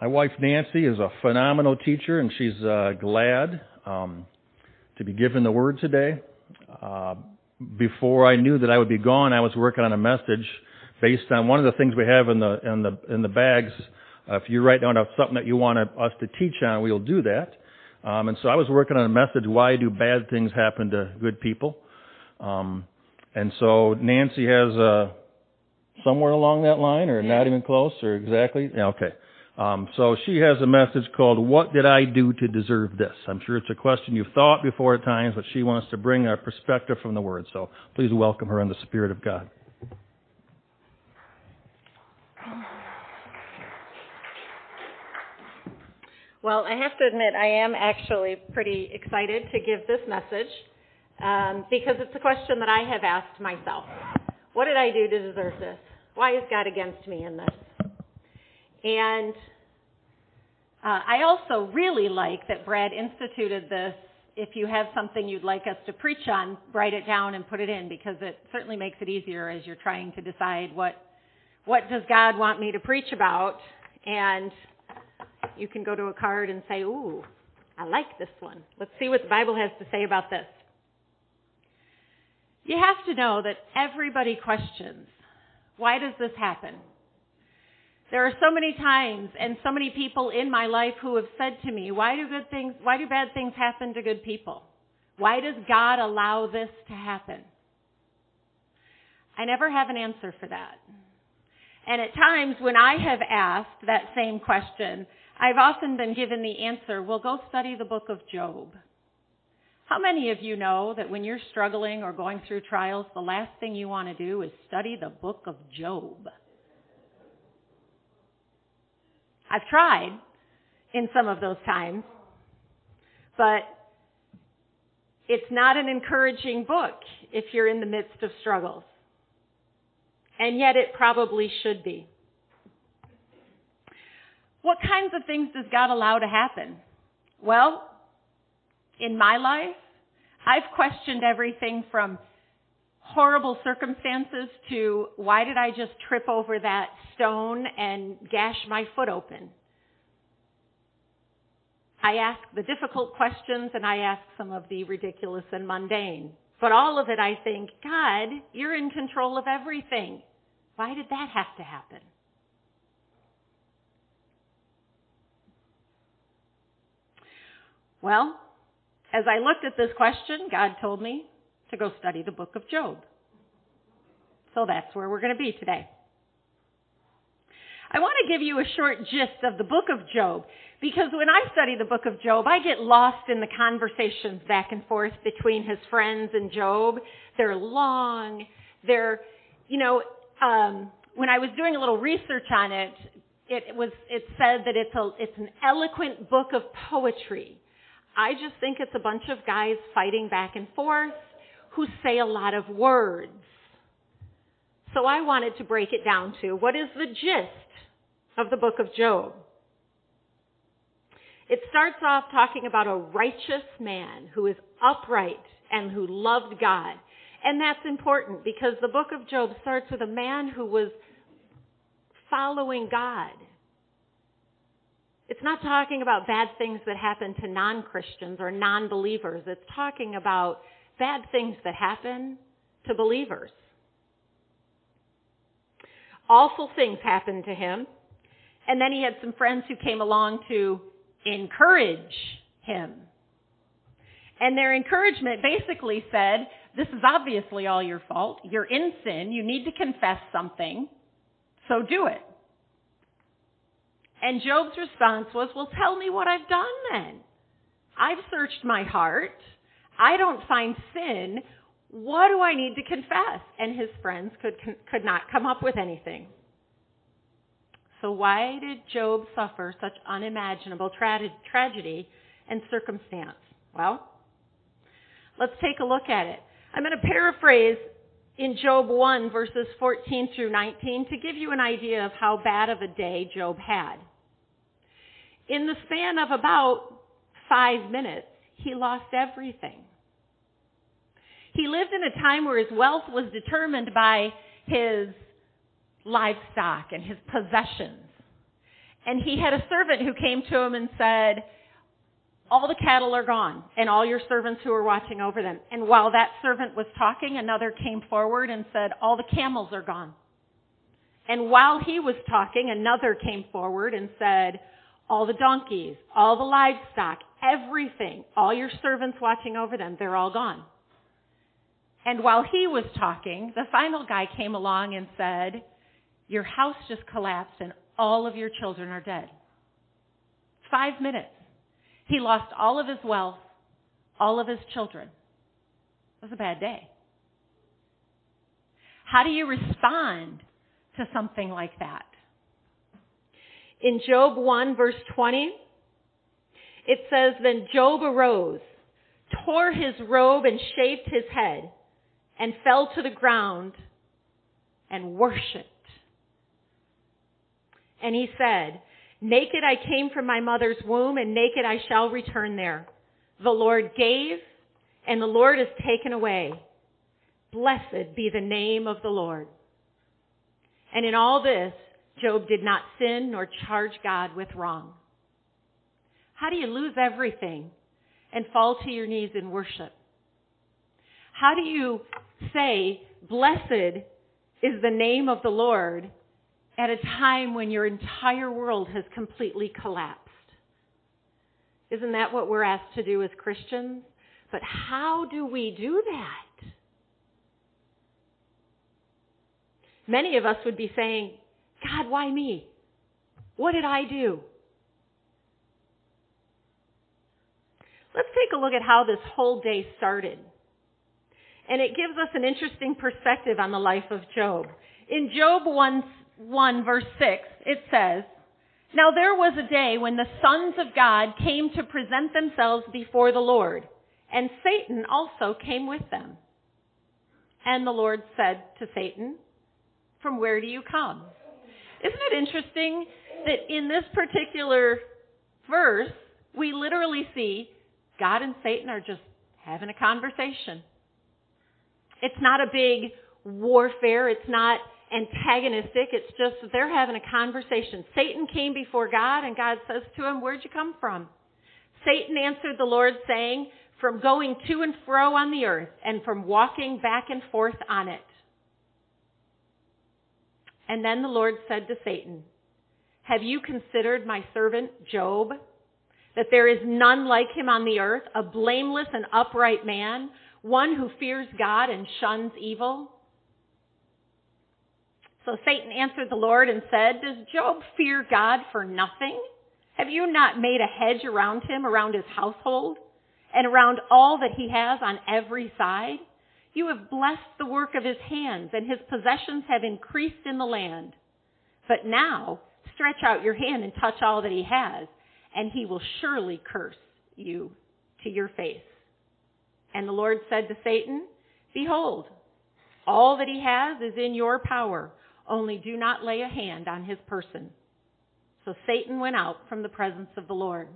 My wife Nancy is a phenomenal teacher, and she's uh, glad um, to be given the word today. Uh, before I knew that I would be gone, I was working on a message based on one of the things we have in the in the in the bags. Uh, if you write down something that you want us to teach on, we'll do that. Um, and so I was working on a message: Why do bad things happen to good people? Um, and so Nancy has uh, somewhere along that line, or not even close, or exactly. Yeah, okay. Um, so she has a message called "What Did I Do to Deserve This?" I'm sure it's a question you've thought before at times, but she wants to bring a perspective from the Word. So please welcome her in the Spirit of God. Well, I have to admit, I am actually pretty excited to give this message um, because it's a question that I have asked myself. What did I do to deserve this? Why is God against me in this? And uh, I also really like that Brad instituted this. If you have something you'd like us to preach on, write it down and put it in because it certainly makes it easier as you're trying to decide what what does God want me to preach about and you can go to a card and say, Ooh, I like this one. Let's see what the Bible has to say about this. You have to know that everybody questions, why does this happen? There are so many times and so many people in my life who have said to me, why do good things, why do bad things happen to good people? Why does God allow this to happen? I never have an answer for that. And at times when I have asked that same question, I've often been given the answer, well, go study the book of Job. How many of you know that when you're struggling or going through trials, the last thing you want to do is study the book of Job? I've tried in some of those times, but it's not an encouraging book if you're in the midst of struggles. And yet it probably should be. What kinds of things does God allow to happen? Well, in my life, I've questioned everything from horrible circumstances to why did I just trip over that stone and gash my foot open? I ask the difficult questions and I ask some of the ridiculous and mundane. But all of it, I think, God, you're in control of everything. Why did that have to happen? Well, as I looked at this question, God told me to go study the book of Job. So that's where we're going to be today. I want to give you a short gist of the book of Job because when I study the book of Job, I get lost in the conversations back and forth between his friends and Job. They're long. They're, you know, um, when I was doing a little research on it, it was it said that it's a it's an eloquent book of poetry. I just think it's a bunch of guys fighting back and forth who say a lot of words. So I wanted to break it down to what is the gist of the book of Job? It starts off talking about a righteous man who is upright and who loved God. And that's important because the book of Job starts with a man who was following God. It's not talking about bad things that happen to non-Christians or non-believers. It's talking about bad things that happen to believers. Awful things happened to him. And then he had some friends who came along to encourage him. And their encouragement basically said, this is obviously all your fault. You're in sin. You need to confess something. So do it. And Job's response was, well, tell me what I've done then. I've searched my heart. I don't find sin. What do I need to confess? And his friends could, could not come up with anything. So why did Job suffer such unimaginable tra- tragedy and circumstance? Well, let's take a look at it. I'm going to paraphrase in Job 1 verses 14 through 19 to give you an idea of how bad of a day Job had. In the span of about five minutes, he lost everything. He lived in a time where his wealth was determined by his livestock and his possessions. And he had a servant who came to him and said, all the cattle are gone and all your servants who are watching over them. And while that servant was talking, another came forward and said, all the camels are gone. And while he was talking, another came forward and said, all the donkeys, all the livestock, everything, all your servants watching over them, they're all gone. And while he was talking, the final guy came along and said, your house just collapsed and all of your children are dead. Five minutes. He lost all of his wealth, all of his children. It was a bad day. How do you respond to something like that? In Job 1 verse 20, it says, Then Job arose, tore his robe and shaved his head, and fell to the ground and worshiped. And he said, Naked I came from my mother's womb, and naked I shall return there. The Lord gave, and the Lord has taken away. Blessed be the name of the Lord. And in all this, Job did not sin nor charge God with wrong. How do you lose everything and fall to your knees in worship? How do you say, blessed is the name of the Lord at a time when your entire world has completely collapsed. Isn't that what we're asked to do as Christians? But how do we do that? Many of us would be saying, God, why me? What did I do? Let's take a look at how this whole day started. And it gives us an interesting perspective on the life of Job. In Job 1 1 verse 6, it says, Now there was a day when the sons of God came to present themselves before the Lord, and Satan also came with them. And the Lord said to Satan, From where do you come? Isn't it interesting that in this particular verse, we literally see God and Satan are just having a conversation. It's not a big warfare. It's not antagonistic. It's just they're having a conversation. Satan came before God and God says to him, where'd you come from? Satan answered the Lord saying, from going to and fro on the earth and from walking back and forth on it. And then the Lord said to Satan, have you considered my servant Job? That there is none like him on the earth, a blameless and upright man, one who fears God and shuns evil? So Satan answered the Lord and said, Does Job fear God for nothing? Have you not made a hedge around him, around his household, and around all that he has on every side? You have blessed the work of his hands, and his possessions have increased in the land. But now, stretch out your hand and touch all that he has, and he will surely curse you to your face. And the Lord said to Satan, Behold, all that he has is in your power only do not lay a hand on his person. So Satan went out from the presence of the Lord.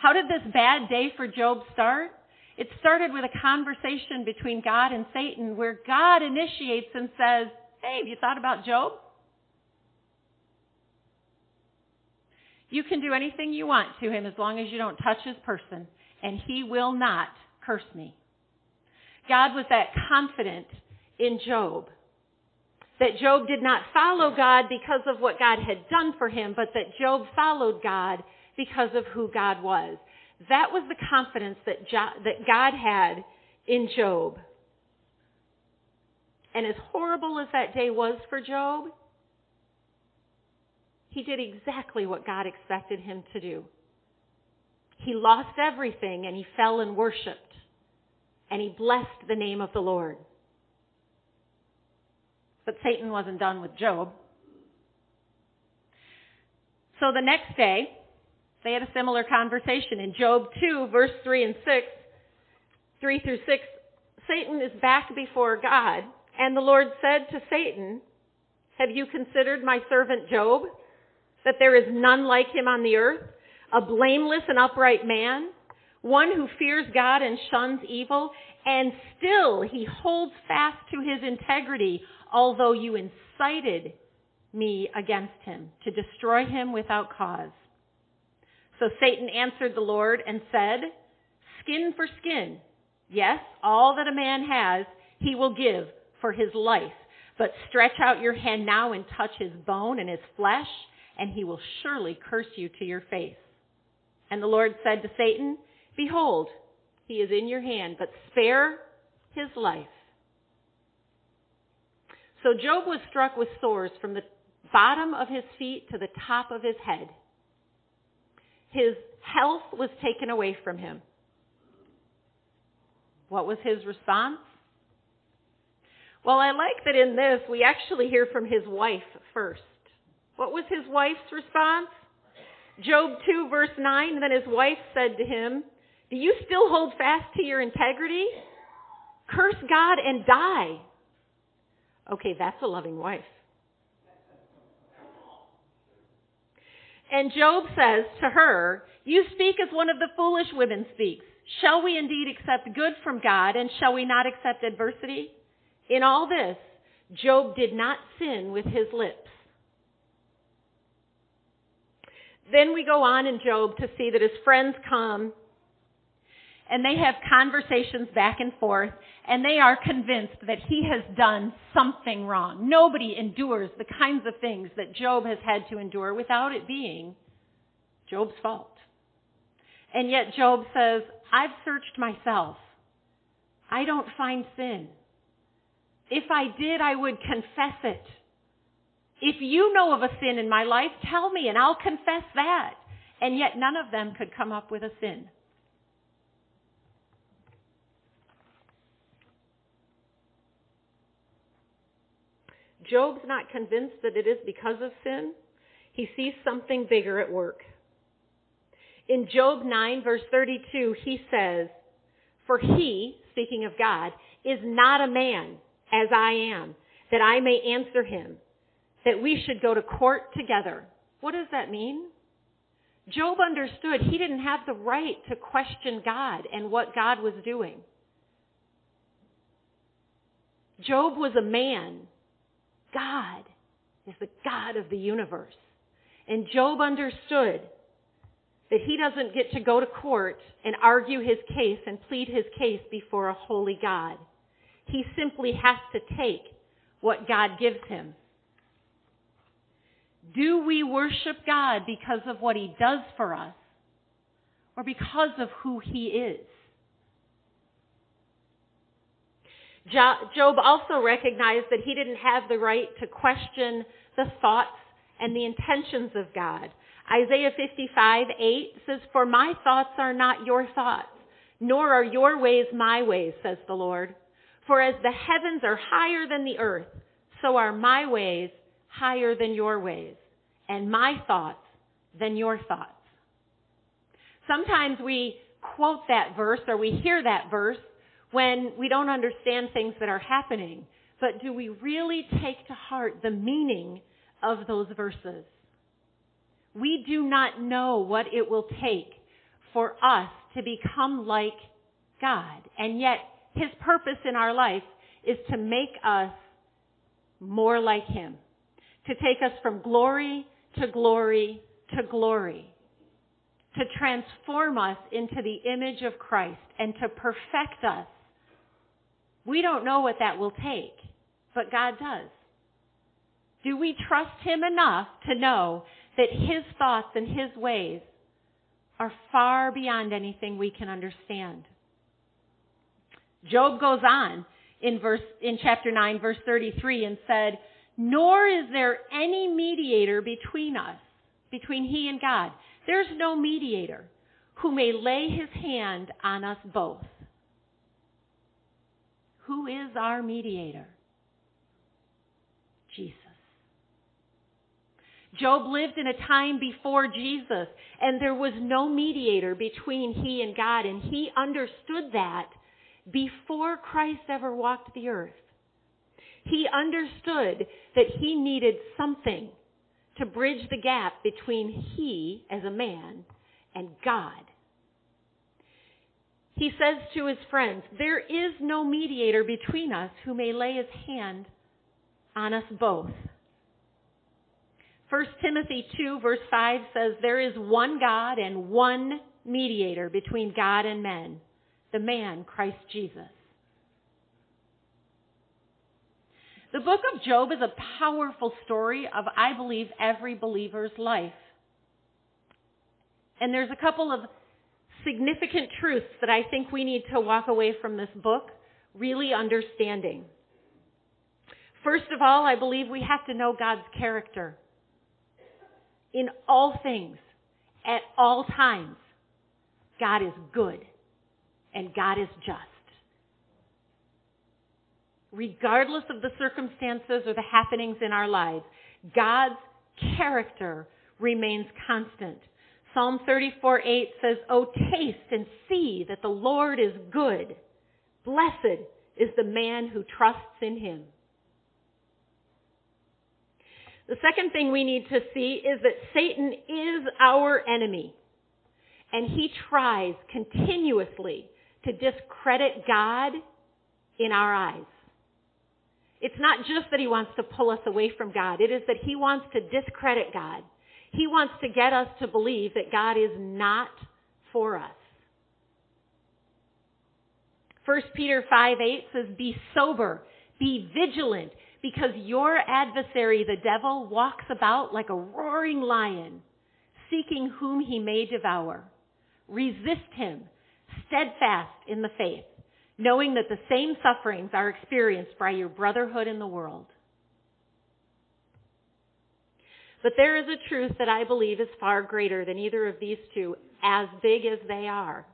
How did this bad day for Job start? It started with a conversation between God and Satan where God initiates and says, Hey, have you thought about Job? You can do anything you want to him as long as you don't touch his person, and he will not curse me. God was that confident in Job that Job did not follow God because of what God had done for him, but that Job followed God because of who God was. That was the confidence that, that God had in Job. And as horrible as that day was for Job, he did exactly what God expected him to do. He lost everything and he fell and worshiped. And he blessed the name of the Lord. But Satan wasn't done with Job. So the next day, they had a similar conversation. In Job 2, verse 3 and 6, 3 through 6, Satan is back before God, and the Lord said to Satan, Have you considered my servant Job, that there is none like him on the earth, a blameless and upright man, one who fears God and shuns evil, and still he holds fast to his integrity, although you incited me against him, to destroy him without cause. So Satan answered the Lord and said, Skin for skin. Yes, all that a man has, he will give for his life. But stretch out your hand now and touch his bone and his flesh, and he will surely curse you to your face. And the Lord said to Satan, Behold, he is in your hand, but spare his life. So Job was struck with sores from the bottom of his feet to the top of his head. His health was taken away from him. What was his response? Well, I like that in this we actually hear from his wife first. What was his wife's response? Job 2 verse 9, then his wife said to him, Do you still hold fast to your integrity? Curse God and die. Okay, that's a loving wife. And Job says to her, You speak as one of the foolish women speaks. Shall we indeed accept good from God, and shall we not accept adversity? In all this, Job did not sin with his lips. Then we go on in Job to see that his friends come and they have conversations back and forth and they are convinced that he has done something wrong. Nobody endures the kinds of things that Job has had to endure without it being Job's fault. And yet Job says, I've searched myself. I don't find sin. If I did, I would confess it. If you know of a sin in my life, tell me and I'll confess that. And yet none of them could come up with a sin. Job's not convinced that it is because of sin. He sees something bigger at work. In Job 9 verse 32, he says, For he, speaking of God, is not a man as I am, that I may answer him, that we should go to court together. What does that mean? Job understood he didn't have the right to question God and what God was doing. Job was a man God is the God of the universe. And Job understood that he doesn't get to go to court and argue his case and plead his case before a holy God. He simply has to take what God gives him. Do we worship God because of what he does for us or because of who he is? Job also recognized that he didn't have the right to question the thoughts and the intentions of God. Isaiah 55, 8 says, For my thoughts are not your thoughts, nor are your ways my ways, says the Lord. For as the heavens are higher than the earth, so are my ways higher than your ways, and my thoughts than your thoughts. Sometimes we quote that verse or we hear that verse when we don't understand things that are happening. But do we really take to heart the meaning of those verses? We do not know what it will take for us to become like God. And yet, His purpose in our life is to make us more like Him. To take us from glory to glory to glory. To transform us into the image of Christ and to perfect us we don't know what that will take, but God does. Do we trust Him enough to know that His thoughts and His ways are far beyond anything we can understand? Job goes on in verse, in chapter 9 verse 33 and said, nor is there any mediator between us, between he and God. There's no mediator who may lay his hand on us both. Who is our mediator? Jesus. Job lived in a time before Jesus, and there was no mediator between he and God, and he understood that before Christ ever walked the earth. He understood that he needed something to bridge the gap between he, as a man, and God he says to his friends, There is no mediator between us who may lay his hand on us both. 1 Timothy 2 verse 5 says, There is one God and one mediator between God and men, the man Christ Jesus. The book of Job is a powerful story of, I believe, every believer's life. And there's a couple of significant truths that I think we need to walk away from this book really understanding. First of all, I believe we have to know God's character. In all things, at all times, God is good and God is just. Regardless of the circumstances or the happenings in our lives, God's character remains constant. Psalm 34 8 says, Oh, taste and see that the Lord is good. Blessed is the man who trusts in him. The second thing we need to see is that Satan is our enemy. And he tries continuously to discredit God in our eyes. It's not just that he wants to pull us away from God. It is that he wants to discredit God. He wants to get us to believe that God is not for us. 1 Peter 5 8 says, Be sober, be vigilant, because your adversary, the devil, walks about like a roaring lion, seeking whom he may devour. Resist him, steadfast in the faith, knowing that the same sufferings are experienced by your brotherhood in the world. But there is a truth that I believe is far greater than either of these two, as big as they are.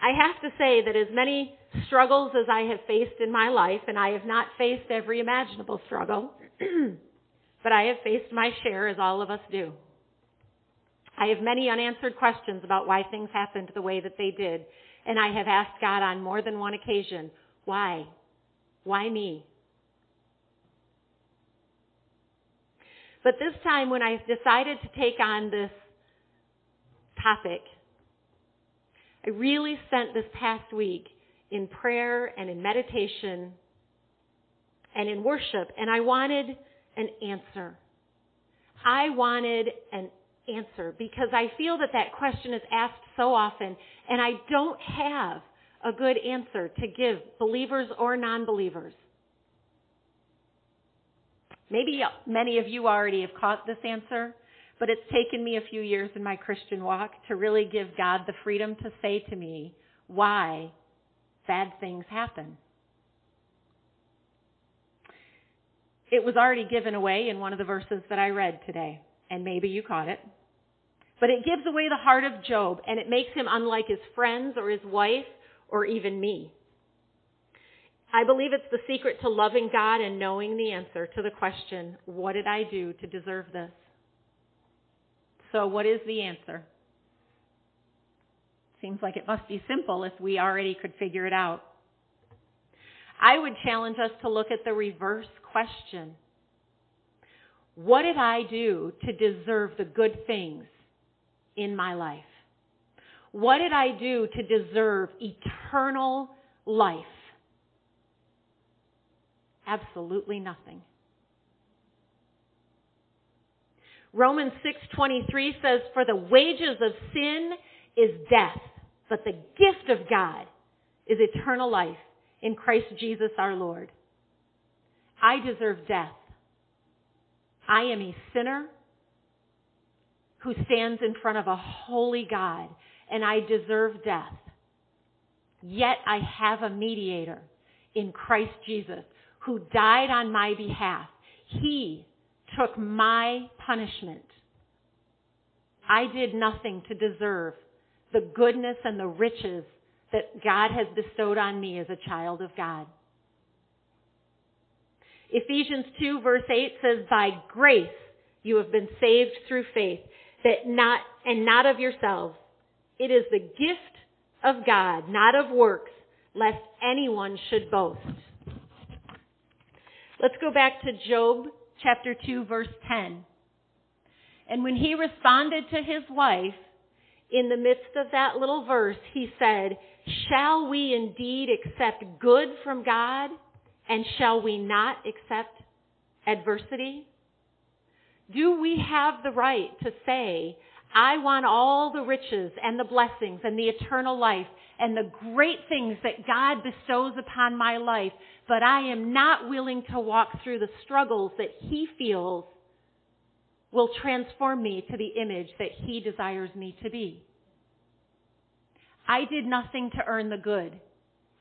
I have to say that as many struggles as I have faced in my life, and I have not faced every imaginable struggle, but I have faced my share as all of us do. I have many unanswered questions about why things happened the way that they did, and I have asked God on more than one occasion, why? Why me? But this time when I decided to take on this topic, I really spent this past week in prayer and in meditation and in worship, and I wanted an answer. I wanted an answer because I feel that that question is asked so often, and I don't have a good answer to give believers or non-believers. Maybe many of you already have caught this answer, but it's taken me a few years in my Christian walk to really give God the freedom to say to me why bad things happen. It was already given away in one of the verses that I read today, and maybe you caught it. But it gives away the heart of Job, and it makes him unlike his friends or his wife or even me. I believe it's the secret to loving God and knowing the answer to the question, what did I do to deserve this? So what is the answer? Seems like it must be simple if we already could figure it out. I would challenge us to look at the reverse question. What did I do to deserve the good things in my life? What did I do to deserve eternal life? Absolutely nothing. Romans 6:23 says for the wages of sin is death, but the gift of God is eternal life in Christ Jesus our Lord. I deserve death. I am a sinner who stands in front of a holy God and I deserve death. Yet I have a mediator in Christ Jesus who died on my behalf. He took my punishment. I did nothing to deserve the goodness and the riches that God has bestowed on me as a child of God. Ephesians 2 verse 8 says, by grace you have been saved through faith, that not, and not of yourselves. It is the gift of God, not of works, lest anyone should boast. Let's go back to Job chapter 2 verse 10. And when he responded to his wife, in the midst of that little verse, he said, Shall we indeed accept good from God? And shall we not accept adversity? Do we have the right to say, I want all the riches and the blessings and the eternal life and the great things that God bestows upon my life, but I am not willing to walk through the struggles that He feels will transform me to the image that He desires me to be. I did nothing to earn the good.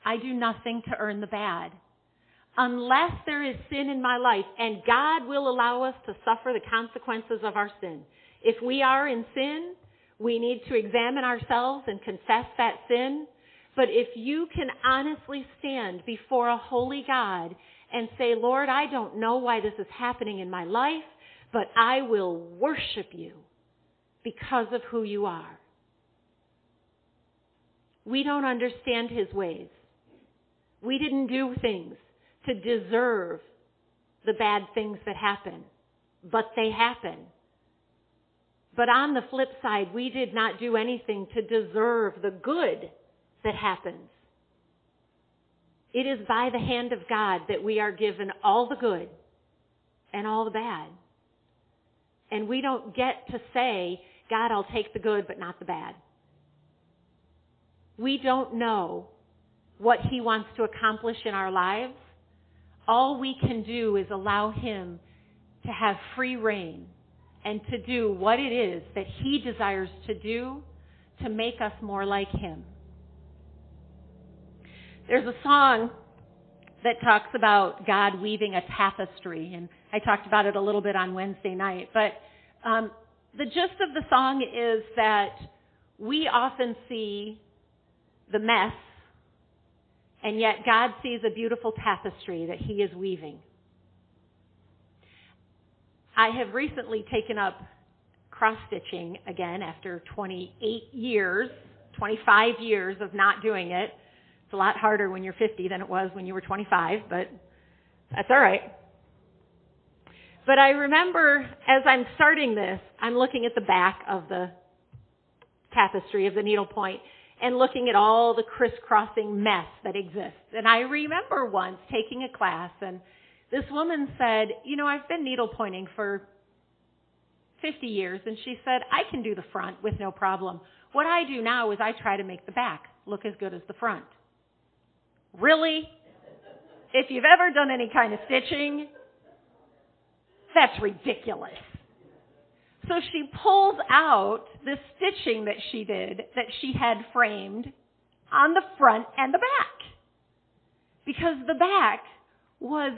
I do nothing to earn the bad. Unless there is sin in my life, and God will allow us to suffer the consequences of our sin. If we are in sin, we need to examine ourselves and confess that sin. But if you can honestly stand before a holy God and say, Lord, I don't know why this is happening in my life, but I will worship you because of who you are. We don't understand his ways. We didn't do things to deserve the bad things that happen, but they happen. But on the flip side, we did not do anything to deserve the good that happens. It is by the hand of God that we are given all the good and all the bad. And we don't get to say, God, I'll take the good but not the bad. We don't know what He wants to accomplish in our lives. All we can do is allow Him to have free reign and to do what it is that He desires to do to make us more like Him. There's a song that talks about God weaving a tapestry, and I talked about it a little bit on Wednesday night. But um, the gist of the song is that we often see the mess, and yet God sees a beautiful tapestry that He is weaving. I have recently taken up cross stitching again after 28 years, 25 years of not doing it. It's a lot harder when you're 50 than it was when you were 25, but that's all right. But I remember as I'm starting this, I'm looking at the back of the tapestry of the needlepoint and looking at all the crisscrossing mess that exists. And I remember once taking a class and this woman said, you know, I've been needlepointing for 50 years and she said, I can do the front with no problem. What I do now is I try to make the back look as good as the front. Really? If you've ever done any kind of stitching, that's ridiculous. So she pulls out the stitching that she did that she had framed on the front and the back. Because the back was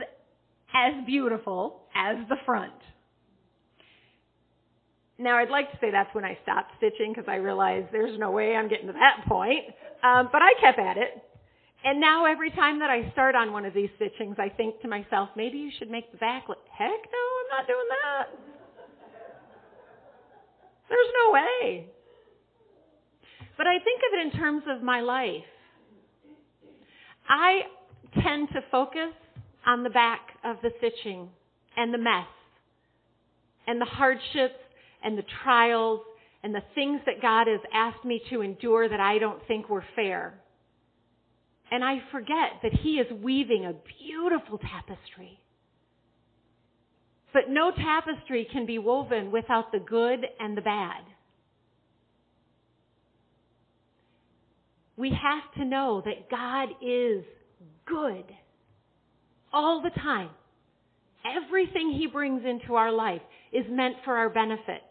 as beautiful as the front. Now I'd like to say that's when I stopped stitching because I realized there's no way I'm getting to that point. Um, but I kept at it. And now every time that I start on one of these stitchings, I think to myself, maybe you should make the back look, heck no, I'm not doing that. There's no way. But I think of it in terms of my life. I tend to focus on the back of the stitching and the mess and the hardships and the trials and the things that God has asked me to endure that I don't think were fair. And I forget that He is weaving a beautiful tapestry. But no tapestry can be woven without the good and the bad. We have to know that God is good all the time. Everything He brings into our life is meant for our benefit.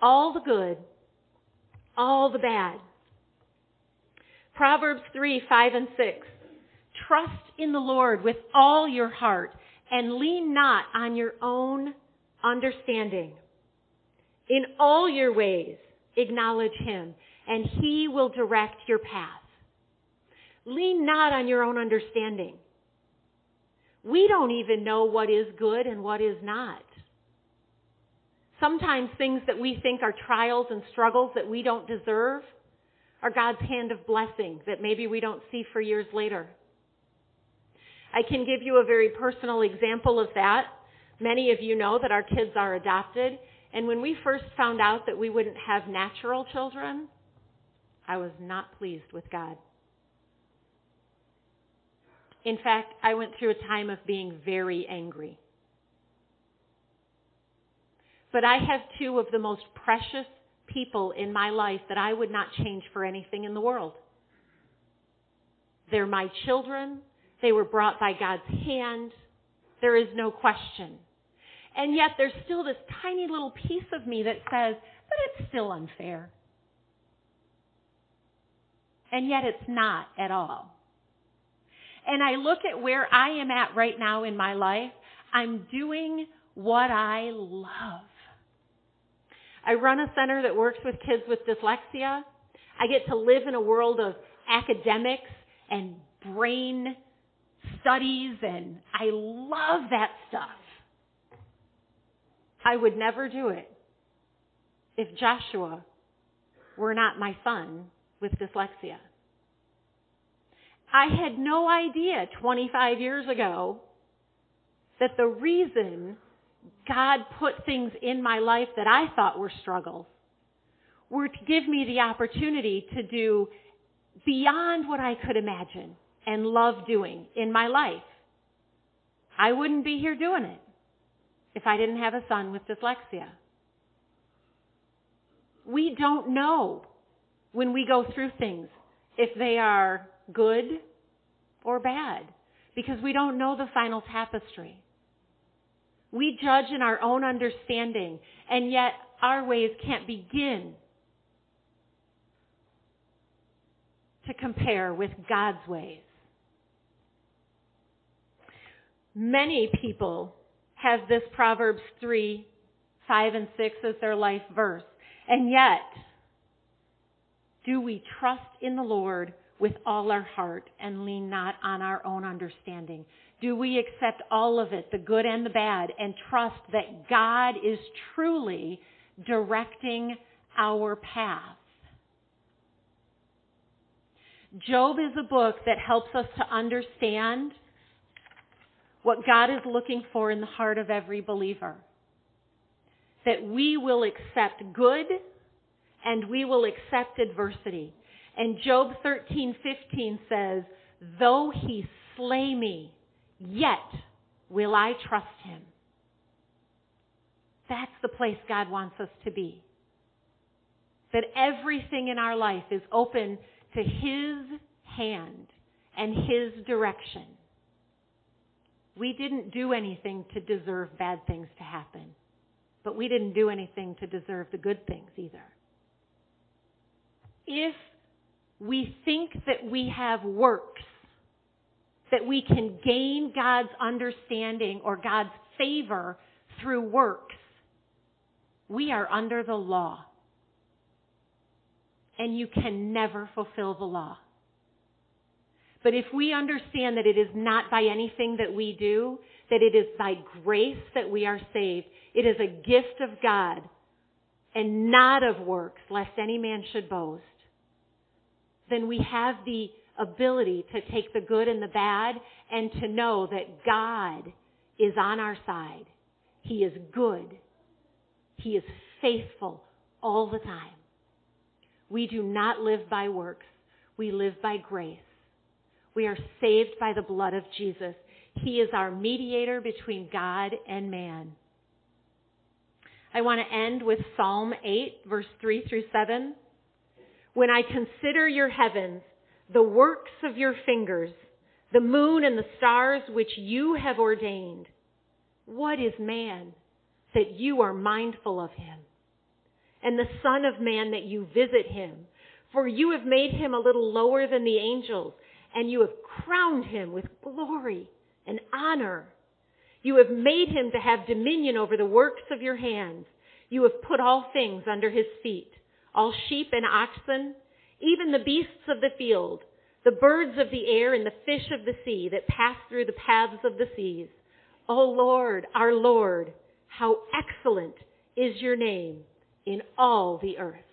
All the good, all the bad. Proverbs 3, 5 and 6. Trust in the Lord with all your heart and lean not on your own understanding. In all your ways, acknowledge him and he will direct your path. Lean not on your own understanding. We don't even know what is good and what is not. Sometimes things that we think are trials and struggles that we don't deserve are God's hand of blessing that maybe we don't see for years later. I can give you a very personal example of that. Many of you know that our kids are adopted. And when we first found out that we wouldn't have natural children, I was not pleased with God. In fact, I went through a time of being very angry. But I have two of the most precious people in my life that I would not change for anything in the world. They're my children. They were brought by God's hand. There is no question. And yet there's still this tiny little piece of me that says, but it's still unfair. And yet it's not at all. And I look at where I am at right now in my life. I'm doing what I love. I run a center that works with kids with dyslexia. I get to live in a world of academics and brain studies and I love that stuff. I would never do it if Joshua were not my son with dyslexia. I had no idea 25 years ago that the reason God put things in my life that I thought were struggles were to give me the opportunity to do beyond what I could imagine and love doing in my life. I wouldn't be here doing it if I didn't have a son with dyslexia. We don't know when we go through things if they are good or bad because we don't know the final tapestry. We judge in our own understanding and yet our ways can't begin to compare with God's ways. Many people have this Proverbs 3, 5 and 6 as their life verse. And yet, do we trust in the Lord with all our heart and lean not on our own understanding? Do we accept all of it, the good and the bad, and trust that God is truly directing our path? Job is a book that helps us to understand what God is looking for in the heart of every believer. That we will accept good and we will accept adversity. And Job 13:15 says, "Though he slay me, yet will I trust him." That's the place God wants us to be. That everything in our life is open to his hand and his direction. We didn't do anything to deserve bad things to happen, but we didn't do anything to deserve the good things either if we think that we have works, that we can gain God's understanding or God's favor through works, we are under the law. And you can never fulfill the law. But if we understand that it is not by anything that we do, that it is by grace that we are saved, it is a gift of God and not of works, lest any man should boast then we have the ability to take the good and the bad and to know that God is on our side. He is good. He is faithful all the time. We do not live by works. We live by grace. We are saved by the blood of Jesus. He is our mediator between God and man. I want to end with Psalm 8, verse 3 through 7. When I consider your heavens, the works of your fingers, the moon and the stars which you have ordained, what is man that you are mindful of him? And the son of man that you visit him? For you have made him a little lower than the angels, and you have crowned him with glory and honor. You have made him to have dominion over the works of your hands. You have put all things under his feet all sheep and oxen, even the beasts of the field, the birds of the air and the fish of the sea that pass through the paths of the seas. O Lord, our Lord, how excellent is your name in all the earth.